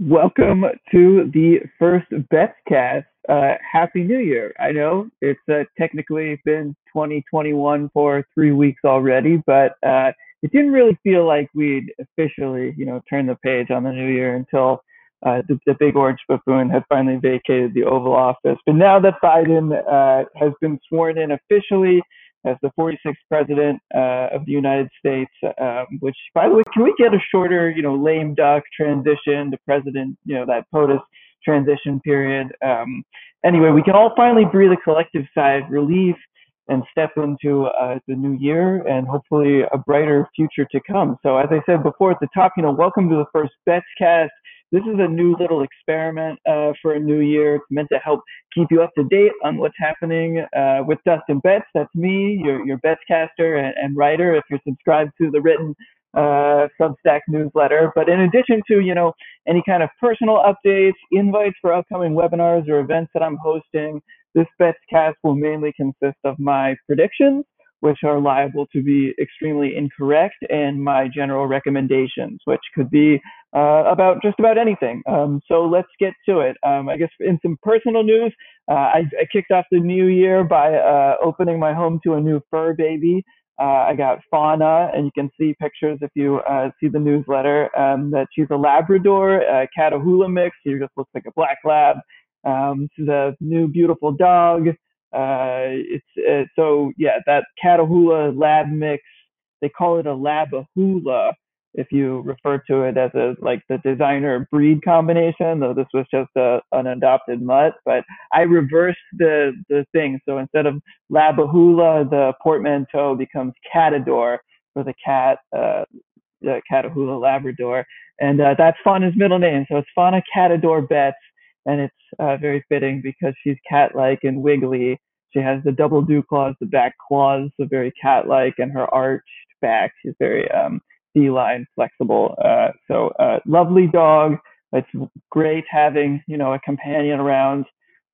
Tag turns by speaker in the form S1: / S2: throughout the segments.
S1: Welcome to the first Betzcast. Uh, Happy New Year. I know it's uh, technically been 2021 for three weeks already, but uh, it didn't really feel like we'd officially, you know, turn the page on the new year until uh, the, the big orange buffoon had finally vacated the Oval Office. But now that Biden uh, has been sworn in officially, as the 46th president uh, of the United States. Um, which, by the way, can we get a shorter, you know, lame duck transition to president? You know, that POTUS transition period. Um, anyway, we can all finally breathe a collective sigh of relief and step into uh, the new year and hopefully a brighter future to come. So, as I said before at the top, you know, welcome to the first Betzcast this is a new little experiment uh, for a new year. It's meant to help keep you up to date on what's happening uh, with Dustin Betz. That's me, your, your Betzcaster and, and writer, if you're subscribed to the written uh, Substack newsletter. But in addition to, you know, any kind of personal updates, invites for upcoming webinars or events that I'm hosting, this Betzcast will mainly consist of my predictions which are liable to be extremely incorrect, and my general recommendations, which could be uh, about just about anything. Um, so let's get to it. Um, I guess in some personal news, uh, I, I, kicked off the new year by uh, opening my home to a new fur baby. Uh, I got Fauna, and you can see pictures if you uh, see the newsletter. Um, that she's a Labrador, a Catahoula mix. She just looks like a black lab. Um, she's a new beautiful dog. Uh, it's uh, so yeah, that Catahoula lab mix. They call it a Labahula if you refer to it as a like the designer breed combination. Though this was just a, an adopted mutt, but I reversed the the thing. So instead of Labahula, the portmanteau becomes Catador for the cat. Uh, the Catahoula Labrador, and uh, that's Fauna's middle name. So it's Fauna Catador Betz, and it's uh, very fitting because she's cat-like and wiggly. She has the double dew claws, the back claws, so very cat-like, and her arched back. She's very um, feline, flexible. Uh, so uh, lovely dog. It's great having you know a companion around.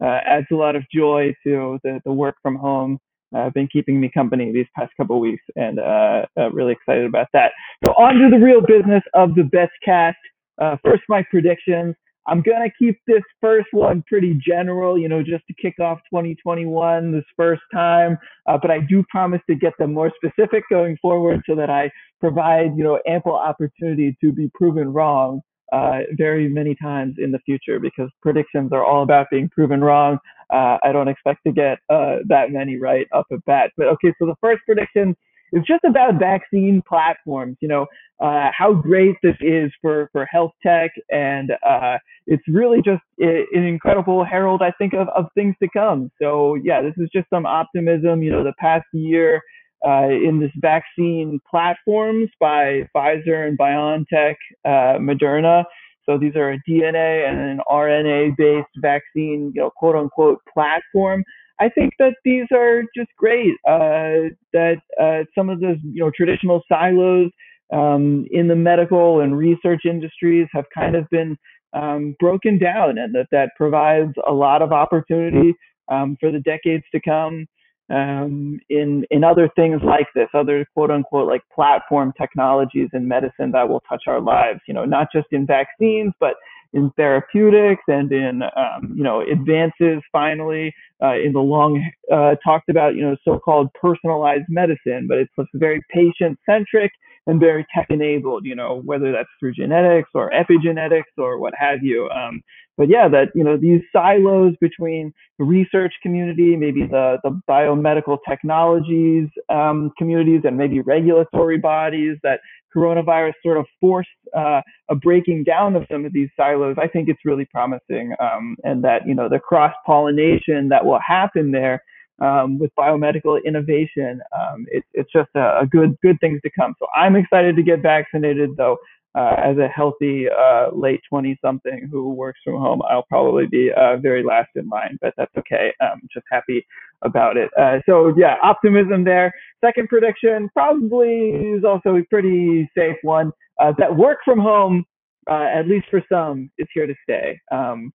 S1: Uh, adds a lot of joy to the, the work from home. Uh, been keeping me company these past couple weeks, and uh, uh, really excited about that. So on to the real business of the best cast. Uh, first, my predictions. I'm gonna keep this first one pretty general, you know, just to kick off 2021 this first time. Uh, but I do promise to get them more specific going forward, so that I provide, you know, ample opportunity to be proven wrong uh, very many times in the future. Because predictions are all about being proven wrong. Uh, I don't expect to get uh, that many right off the bat. But okay, so the first prediction it's just about vaccine platforms. You know uh, how great this is for for health tech, and uh, it's really just an incredible herald, I think, of of things to come. So yeah, this is just some optimism. You know, the past year. Uh, in this vaccine platforms by Pfizer and BioNTech, uh, Moderna. So these are a DNA and an RNA based vaccine, you know, quote unquote platform. I think that these are just great. Uh, that uh, some of those you know traditional silos um, in the medical and research industries have kind of been um, broken down, and that that provides a lot of opportunity um, for the decades to come um, in in other things like this, other quote unquote like platform technologies in medicine that will touch our lives. You know, not just in vaccines, but in therapeutics and in um, you know advances finally uh, in the long uh, talked about you know so-called personalized medicine, but it's very patient-centric and very tech-enabled. You know whether that's through genetics or epigenetics or what have you. Um, but yeah, that you know these silos between the research community, maybe the the biomedical technologies um, communities, and maybe regulatory bodies that coronavirus sort of forced uh, a breaking down of some of these silos, I think it's really promising, um, and that you know the cross pollination that will happen there um, with biomedical innovation, um, it, it's just a, a, good good things to come. So I'm excited to get vaccinated, though. Uh, as a healthy uh, late 20 something who works from home, I'll probably be uh, very last in line, but that's okay. I'm just happy about it. Uh, so yeah, optimism there. Second prediction probably is also a pretty safe one. Uh, that work from home, uh, at least for some, is here to stay. Um,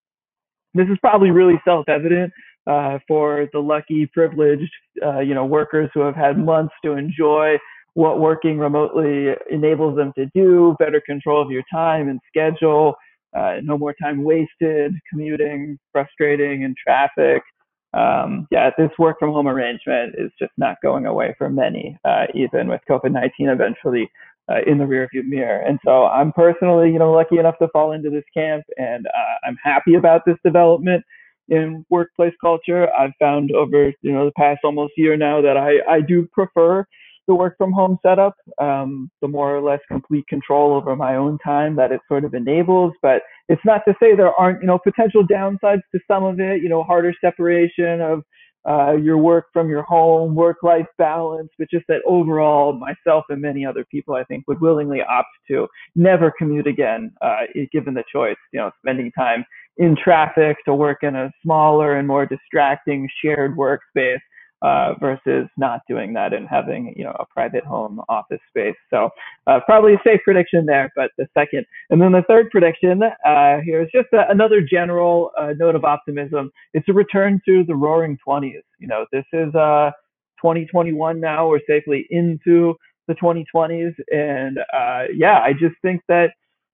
S1: this is probably really self-evident uh, for the lucky, privileged, uh, you know, workers who have had months to enjoy what working remotely enables them to do, better control of your time and schedule, uh, no more time wasted commuting, frustrating in traffic. Um, yeah, this work from home arrangement is just not going away for many, uh, even with COVID 19 eventually uh, in the rearview mirror. And so I'm personally, you know, lucky enough to fall into this camp, and uh, I'm happy about this development in workplace culture. I've found over, you know, the past almost year now that I, I do prefer the work from home setup, um, the more or less complete control over my own time that it sort of enables. But it's not to say there aren't, you know, potential downsides to some of it, you know, harder separation of uh, your work from your home, work-life balance, but just that overall, myself and many other people, I think, would willingly opt to never commute again, uh, given the choice. You know, spending time in traffic to work in a smaller and more distracting shared workspace uh, versus not doing that and having you know a private home office space. So uh, probably a safe prediction there. But the second, and then the third prediction uh, here is just a, another general uh, note of optimism. It's a return to the Roaring Twenties. You know, this is uh, 2021 now. We're safely into the 2020s, and uh, yeah, I just think that.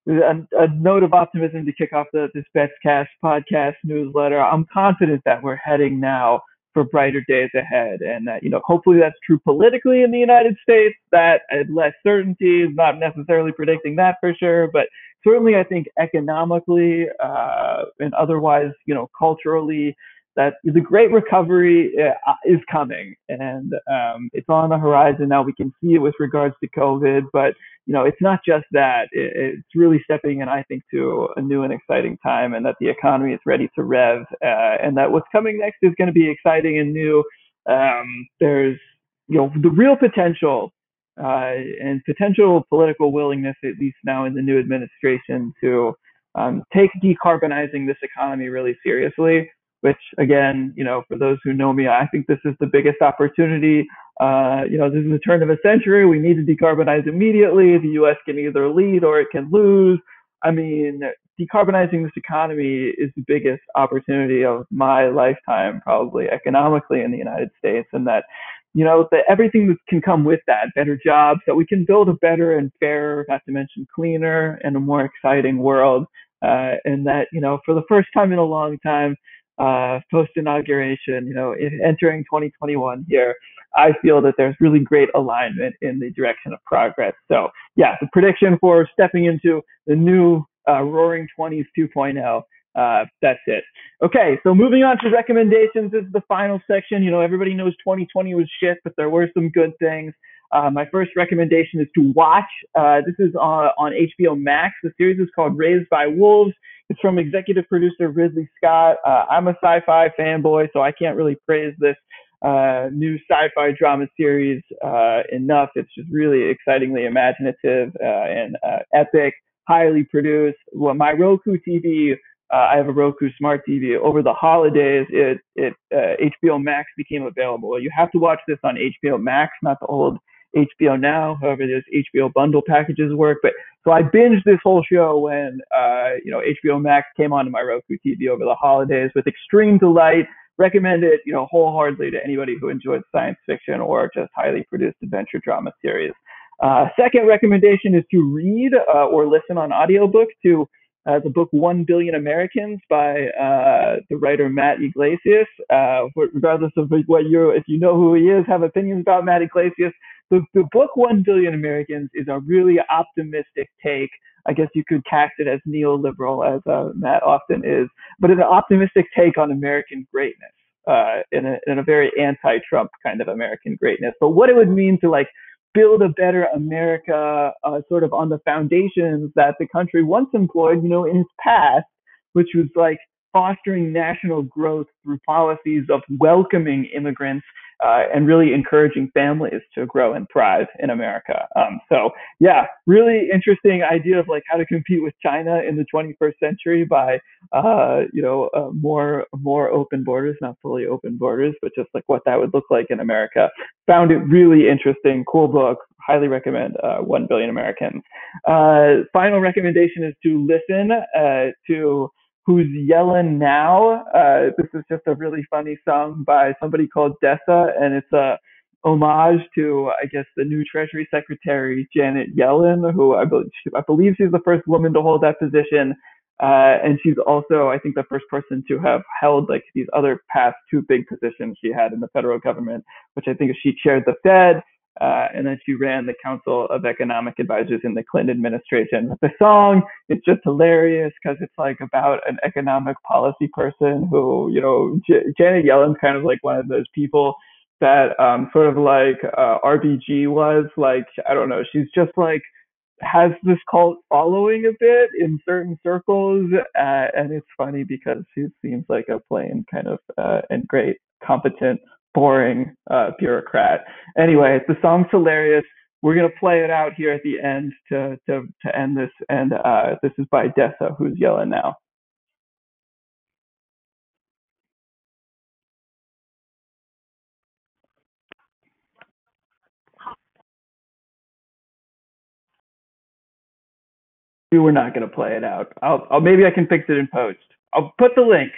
S1: A, a, note of optimism to kick off the, this Betzcast podcast newsletter. I'm confident that we're heading now for brighter days ahead. And that, you know, hopefully that's true politically in the United States, that less certainty, is not necessarily predicting that for sure, but certainly I think economically uh, and otherwise, you know, culturally, that the great recovery uh, is coming and um, it's on the horizon now. We can see it with regards to COVID, but you know, it's not just that. It's really stepping in, I think, to a new and exciting time, and that the economy is ready to rev, uh, and that what's coming next is going to be exciting and new. Um, there's, you know, the real potential uh, and potential political willingness, at least now in the new administration, to um, take decarbonizing this economy really seriously which again, you know, for those who know me, I think this is the biggest opportunity. Uh, you know, this is the turn of a century. We need to decarbonize immediately. The U.S. can either lead or it can lose. I mean, decarbonizing this economy is the biggest opportunity of my lifetime, probably economically in the United States, and that you know, that everything that can come with that, better jobs, that we can build a better and fairer, not to mention cleaner and a more exciting world. Uh, and that, you know, for the first time in a long time, uh, post inauguration, you know, entering 2021 here, I feel that there's really great alignment in the direction of progress. So, yeah, the prediction for stepping into the new uh, Roaring 20s 2.0. Uh, that's it. Okay, so moving on to recommendations. This is the final section. You know, everybody knows 2020 was shit, but there were some good things. Uh, my first recommendation is to watch. Uh, this is on, on HBO Max. The series is called Raised by Wolves. It's from executive producer Ridley Scott. Uh, I'm a sci-fi fanboy, so I can't really praise this uh, new sci-fi drama series uh, enough. It's just really excitingly imaginative uh, and uh, epic, highly produced. Well, my Roku TV, uh, I have a Roku smart TV. Over the holidays, it it HBO Max became available. You have to watch this on HBO Max, not the old HBO Now, however those HBO bundle packages work. But so I binged this whole show when uh, you know HBO Max came onto my Roku TV over the holidays with extreme delight. Recommend it, you know, wholeheartedly to anybody who enjoys science fiction or just highly produced adventure drama series. Uh, second recommendation is to read uh, or listen on audiobook to uh, the book One Billion Americans by uh, the writer Matt Yglesias. Uh, regardless of what you, if you know who he is, have opinions about Matt Yglesias, the, the book One Billion Americans is a really optimistic take. I guess you could cast it as neoliberal, as uh, Matt often is, but an optimistic take on American greatness. Uh, in, a, in a very anti-Trump kind of American greatness, but what it would mean to like build a better America, uh, sort of on the foundations that the country once employed, you know, in its past, which was like fostering national growth through policies of welcoming immigrants uh, and really encouraging families to grow and thrive in America. Um, so yeah, really interesting idea of like how to compete with China in the 21st century by uh, you know uh, more more open borders, not fully open borders, but just like what that would look like in America. Found it really interesting, cool book. Highly recommend uh, One Billion Americans. Uh, final recommendation is to listen uh, to Who's Yellin' Now? Uh, this is just a really funny song by somebody called Dessa, and it's a homage to, I guess, the new Treasury Secretary Janet Yellen, who I believe, I believe she's the first woman to hold that position. Uh, and she's also, I think, the first person to have held like these other past two big positions she had in the federal government, which I think she chaired the Fed, uh, and then she ran the Council of Economic Advisors in the Clinton administration. The song, it's just hilarious because it's like about an economic policy person who, you know, J- Janet Yellen's kind of like one of those people that um, sort of like uh, RBG was. Like, I don't know, she's just like has this cult following a bit in certain circles, uh, and it's funny because she seems like a plain kind of uh, and great, competent, boring uh, bureaucrat. Anyway, the song's hilarious. We're gonna play it out here at the end to to to end this, and uh, this is by Dessa, who's yelling now. we were not to play it out. I'll, I'll maybe I can fix it in post. I'll put the link.